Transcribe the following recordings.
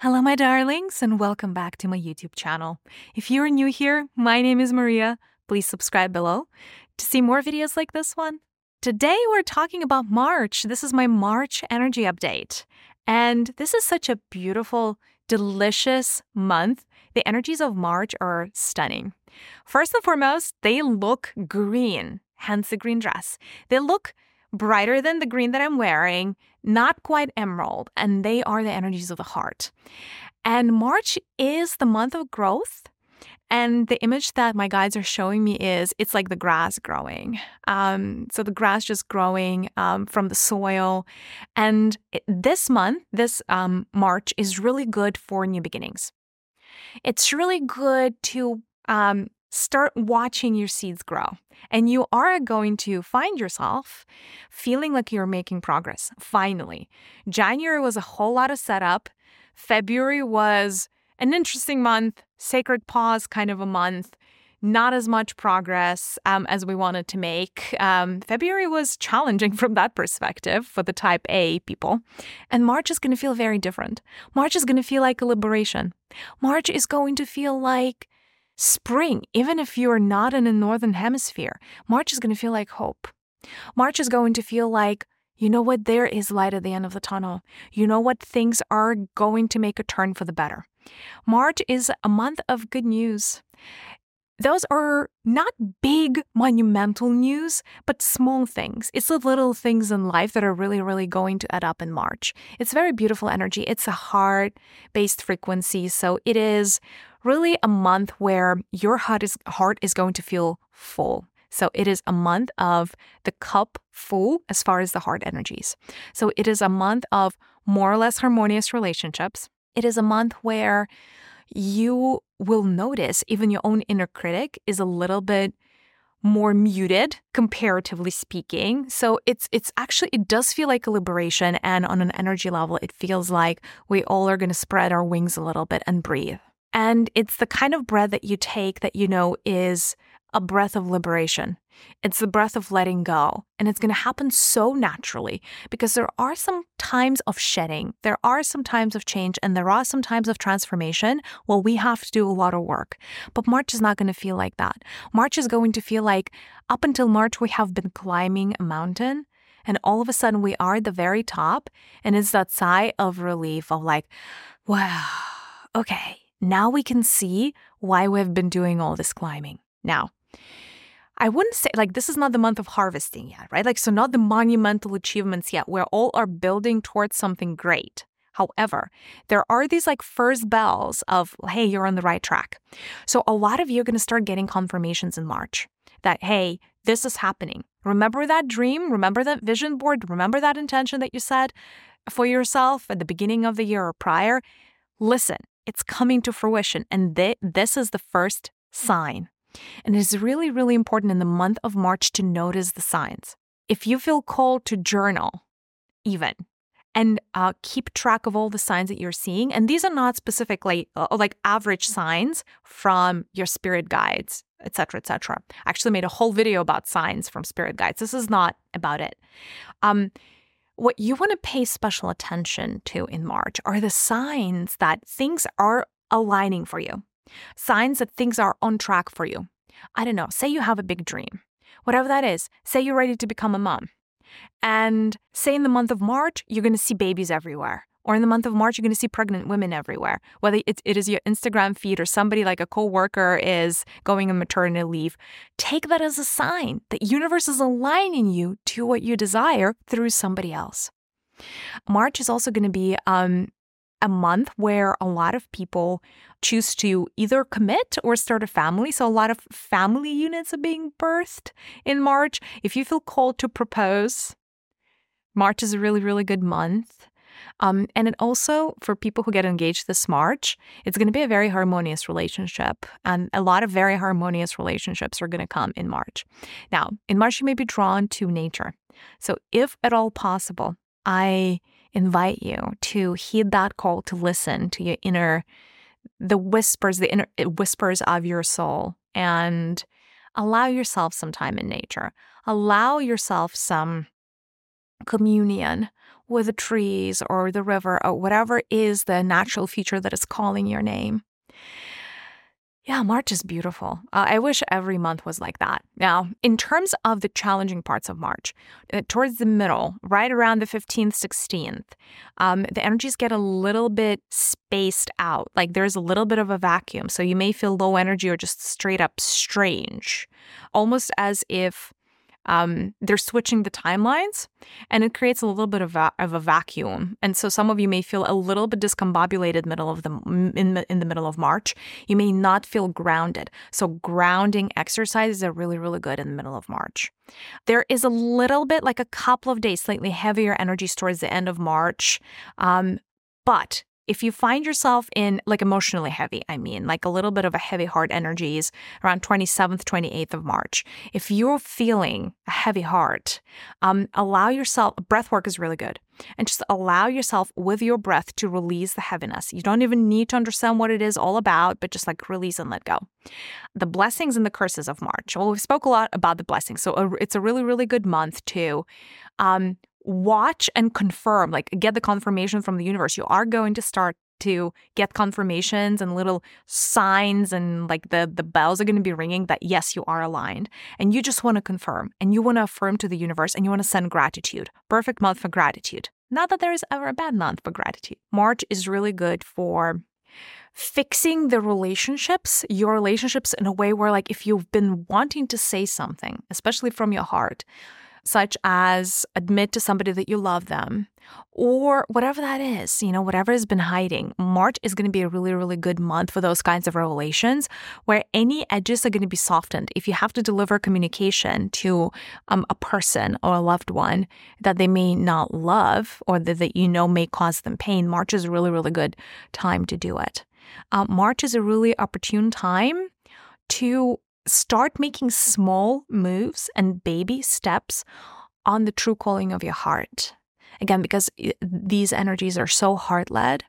Hello, my darlings, and welcome back to my YouTube channel. If you're new here, my name is Mariya. Please subscribe below to see more videos like this one. Today, we're talking about March. This is my March energy update. And this is such a beautiful, delicious month. The energies of March are stunning. First and foremost, they look green, hence the green dress. They look brighter than the green that I'm wearing, not quite emerald, and they are the energies of the heart. And March is the month of growth. And the image that my guides are showing me is it's like the grass growing. Um, so the grass just growing um, from the soil. And this month, this um, March, is really good for new beginnings. It's really good to um, start watching your seeds grow. And you are going to find yourself feeling like you're making progress, finally. January was a whole lot of setup. February was an interesting month, sacred pause kind of a month. Not as much progress um, as we wanted to make. Um, February was challenging from that perspective for the type A people. And March is going to feel very different. March is going to feel like a liberation. March is going to feel like Spring, even if you're not in the northern hemisphere, March is going to feel like hope. March is going to feel like, you know what, there is light at the end of the tunnel. You know what, things are going to make a turn for the better. March is a month of good news. Those are not big, monumental news, but small things. It's the little things in life that are really, really going to add up in March. It's very beautiful energy. It's a heart based frequency. So it is really a month where your heart is, heart is going to feel full. So it is a month of the cup full as far as the heart energies. So it is a month of more or less harmonious relationships. It is a month where you will notice even your own inner critic is a little bit more muted comparatively speaking so it's it's actually it does feel like a liberation and on an energy level it feels like we all are going to spread our wings a little bit and breathe and it's the kind of breath that you take that you know is a breath of liberation. It's the breath of letting go. And it's going to happen so naturally because there are some times of shedding, there are some times of change, and there are some times of transformation. Well, we have to do a lot of work. But March is not going to feel like that. March is going to feel like up until March, we have been climbing a mountain. And all of a sudden, we are at the very top. And it's that sigh of relief of like, wow, okay, now we can see why we've been doing all this climbing. Now, I wouldn't say like this is not the month of harvesting yet, right? Like, so not the monumental achievements yet. We're all are building towards something great. However, there are these like first bells of, hey, you're on the right track. So a lot of you are going to start getting confirmations in March that, hey, this is happening. Remember that dream? Remember that vision board? Remember that intention that you said for yourself at the beginning of the year or prior? Listen, it's coming to fruition. And th- this is the first sign. And it is really, really important in the month of March to notice the signs. If you feel called to journal, even, and uh, keep track of all the signs that you're seeing, and these are not specifically uh, like average signs from your spirit guides, etc., etc. I actually made a whole video about signs from spirit guides. This is not about it. Um, what you want to pay special attention to in March are the signs that things are aligning for you, signs that things are on track for you. I don't know, say you have a big dream, whatever that is, say you're ready to become a mom. And say in the month of March, you're going to see babies everywhere. Or in the month of March, you're going to see pregnant women everywhere. Whether it, it is your Instagram feed or somebody like a coworker is going on maternity leave, take that as a sign that universe is aligning you to what you desire through somebody else. March is also going to be um, a month where a lot of people choose to either commit or start a family. So, a lot of family units are being birthed in March. If you feel called to propose, March is a really, really good month. Um, and it also, for people who get engaged this March, it's going to be a very harmonious relationship. And a lot of very harmonious relationships are going to come in March. Now, in March, you may be drawn to nature. So, if at all possible, I invite you to heed that call to listen to your inner, the whispers, the inner whispers of your soul, and allow yourself some time in nature. Allow yourself some communion with the trees or the river or whatever is the natural feature that is calling your name. Yeah, March is beautiful. Uh, I wish every month was like that. Now, in terms of the challenging parts of March, uh, towards the middle, right around the 15th, 16th, um, the energies get a little bit spaced out. Like there's a little bit of a vacuum. So you may feel low energy or just straight up strange, almost as if um, they're switching the timelines and it creates a little bit of, va- of a vacuum. And so some of you may feel a little bit discombobulated middle of the in the, in the middle of March. You may not feel grounded. So grounding exercises are really really good in the middle of March. There is a little bit like a couple of days slightly heavier energies towards the end of March. Um, but if you find yourself in like emotionally heavy, I mean, like a little bit of a heavy heart energies around 27th, 28th of March, if you're feeling a heavy heart, um, allow yourself, breath work is really good. And just allow yourself with your breath to release the heaviness. You don't even need to understand what it is all about, but just like release and let go. The blessings and the curses of March. Well, we spoke a lot about the blessings. So it's a really, really good month to um, watch and confirm, like get the confirmation from the universe. You are going to start to get confirmations and little signs and like the the bells are going to be ringing that yes you are aligned. And you just want to confirm and you want to affirm to the universe and you want to send gratitude. Perfect month for gratitude. Not that there is ever a bad month for gratitude. March is really good for fixing the relationships, your relationships in a way where, like, if you've been wanting to say something, especially from your heart, such as admit to somebody that you love them or whatever that is, you know, whatever has been hiding. March is going to be a really, really good month for those kinds of revelations where any edges are going to be softened. If you have to deliver communication to um, a person or a loved one that they may not love or that, that you know may cause them pain, March is a really, really good time to do it. Uh, March is a really opportune time to start making small moves and baby steps on the true calling of your heart. Again, because these energies are so heart led,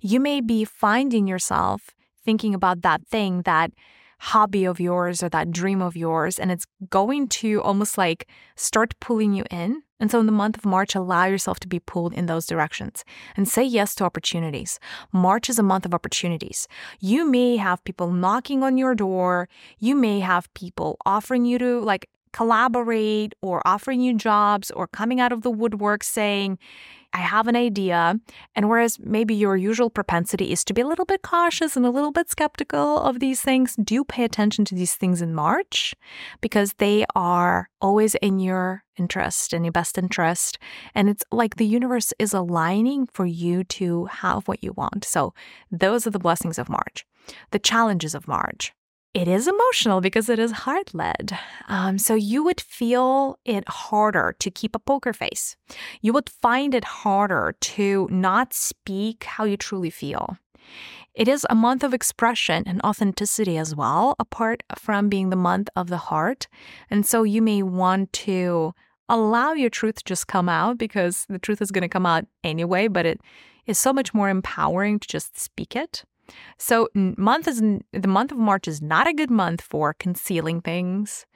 you may be finding yourself thinking about that thing, that hobby of yours or that dream of yours, and it's going to almost like start pulling you in and so, in the month of March, allow yourself to be pulled in those directions and say yes to opportunities. March is a month of opportunities. You may have people knocking on your door. You may have people offering you to like collaborate or offering you jobs or coming out of the woodwork saying, I have an idea. And whereas maybe your usual propensity is to be a little bit cautious and a little bit skeptical of these things, do pay attention to these things in March because they are always in your interest, in your best interest. And it's like the universe is aligning for you to have what you want. So those are the blessings of March. The challenges of March it is emotional because it is heart led. Um, so you would feel it harder to keep a poker face. You would find it harder to not speak how you truly feel. It is a month of expression and authenticity as well, apart from being the month of the heart. And so you may want to allow your truth to just come out because the truth is going to come out anyway, but it is so much more empowering to just speak it. So month is the month of March is not a good month for concealing things,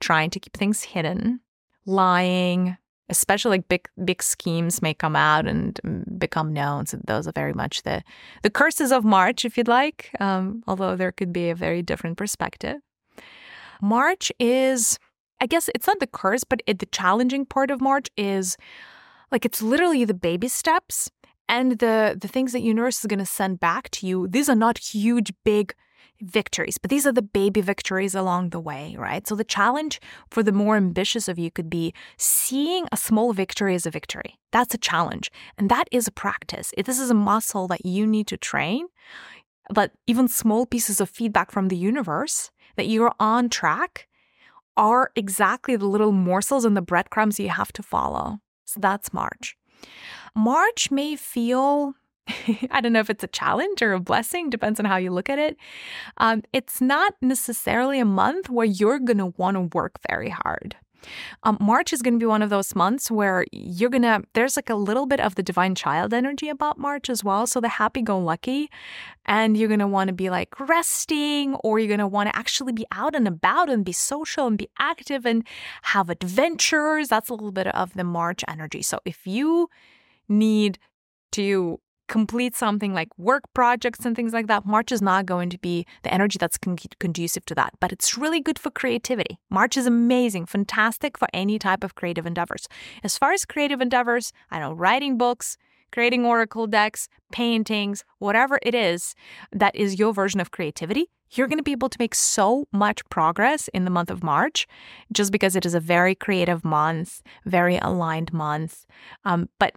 trying to keep things hidden, lying, especially like big big schemes may come out and mm, become known. So those are very much the the curses of March, if you'd like. Um, although there could be a very different perspective. March is, I guess, it's not the curse, but it, the challenging part of March is like it's literally the baby steps and the the things that universe is going to send back to you these are not huge big victories but these are the baby victories along the way right? So the challenge for the more ambitious of you could be seeing a small victory as a victory. That's a challenge and that is a practice. This is a muscle that you need to train but even small pieces of feedback from the universe that you're on track are exactly the little morsels and the breadcrumbs you have to follow. So that's march March may feel I don't know if it's a challenge or a blessing, depends on how you look at it. Um, it's not necessarily a month where you're going to want to work very hard. Um, March is going to be one of those months where you're going to, there's like a little bit of the divine child energy about March as well. So the happy go lucky. And you're going to want to be like resting, or you're going to want to actually be out and about and be social and be active and have adventures. That's a little bit of the March energy. So if you, need to complete something like work projects and things like that, March is not going to be the energy that's con- conducive to that. But it's really good for creativity. March is amazing, fantastic for any type of creative endeavors. As far as creative endeavors, I know writing books, creating oracle decks, paintings, whatever it is that is your version of creativity, you're going to be able to make so much progress in the month of March just because it is a very creative month, very aligned month. Um, but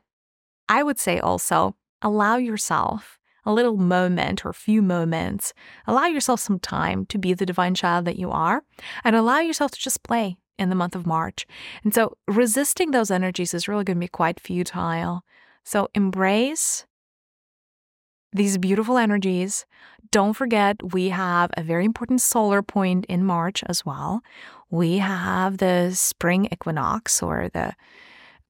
I would say also allow yourself a little moment or a few moments, allow yourself some time to be the divine child that you are, and allow yourself to just play in the month of March. And so resisting those energies is really going to be quite futile. So embrace these beautiful energies. Don't forget, we have a very important solar point in March as well. We have the spring equinox or the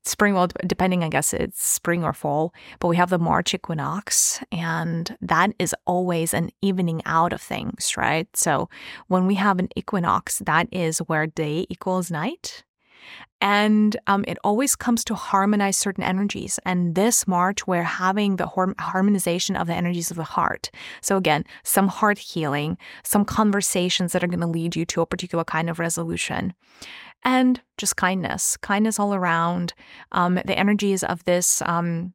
spring, well, depending, I guess it's spring or fall, but we have the March equinox, and that is always an evening out of things, right? So when we have an equinox, that is where day equals night. And um, it always comes to harmonize certain energies. And this March, we're having the harmonization of the energies of the heart. So, again, some heart healing, some conversations that are going to lead you to a particular kind of resolution and just kindness, kindness all around. Um, the energies of this um,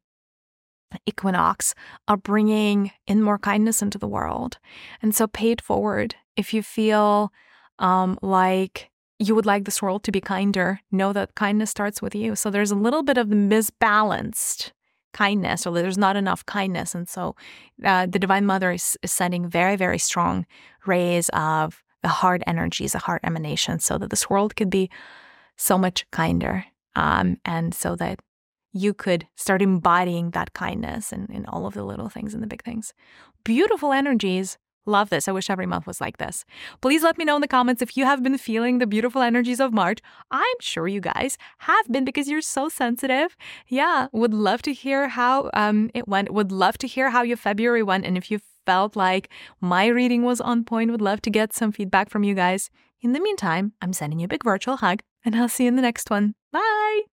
equinox are bringing in more kindness into the world. And so pay it forward. If you feel um, like you would like this world to be kinder, know that kindness starts with you. So there's a little bit of misbalanced kindness, or there's not enough kindness. And so uh, the Divine Mother is, is sending very, very strong rays of the heart energies, the heart emanations, so that this world could be so much kinder. Um, and so that you could start embodying that kindness in, in all of the little things and the big things. Beautiful energies. Love this. I wish every month was like this. Please let me know in the comments if you have been feeling the beautiful energies of March. I'm sure you guys have been because you're so sensitive. Yeah, would love to hear how um, it went. Would love to hear how your February went and if you felt like my reading was on point. Would love to get some feedback from you guys. In the meantime, I'm sending you a big virtual hug, and I'll see you in the next one. Bye!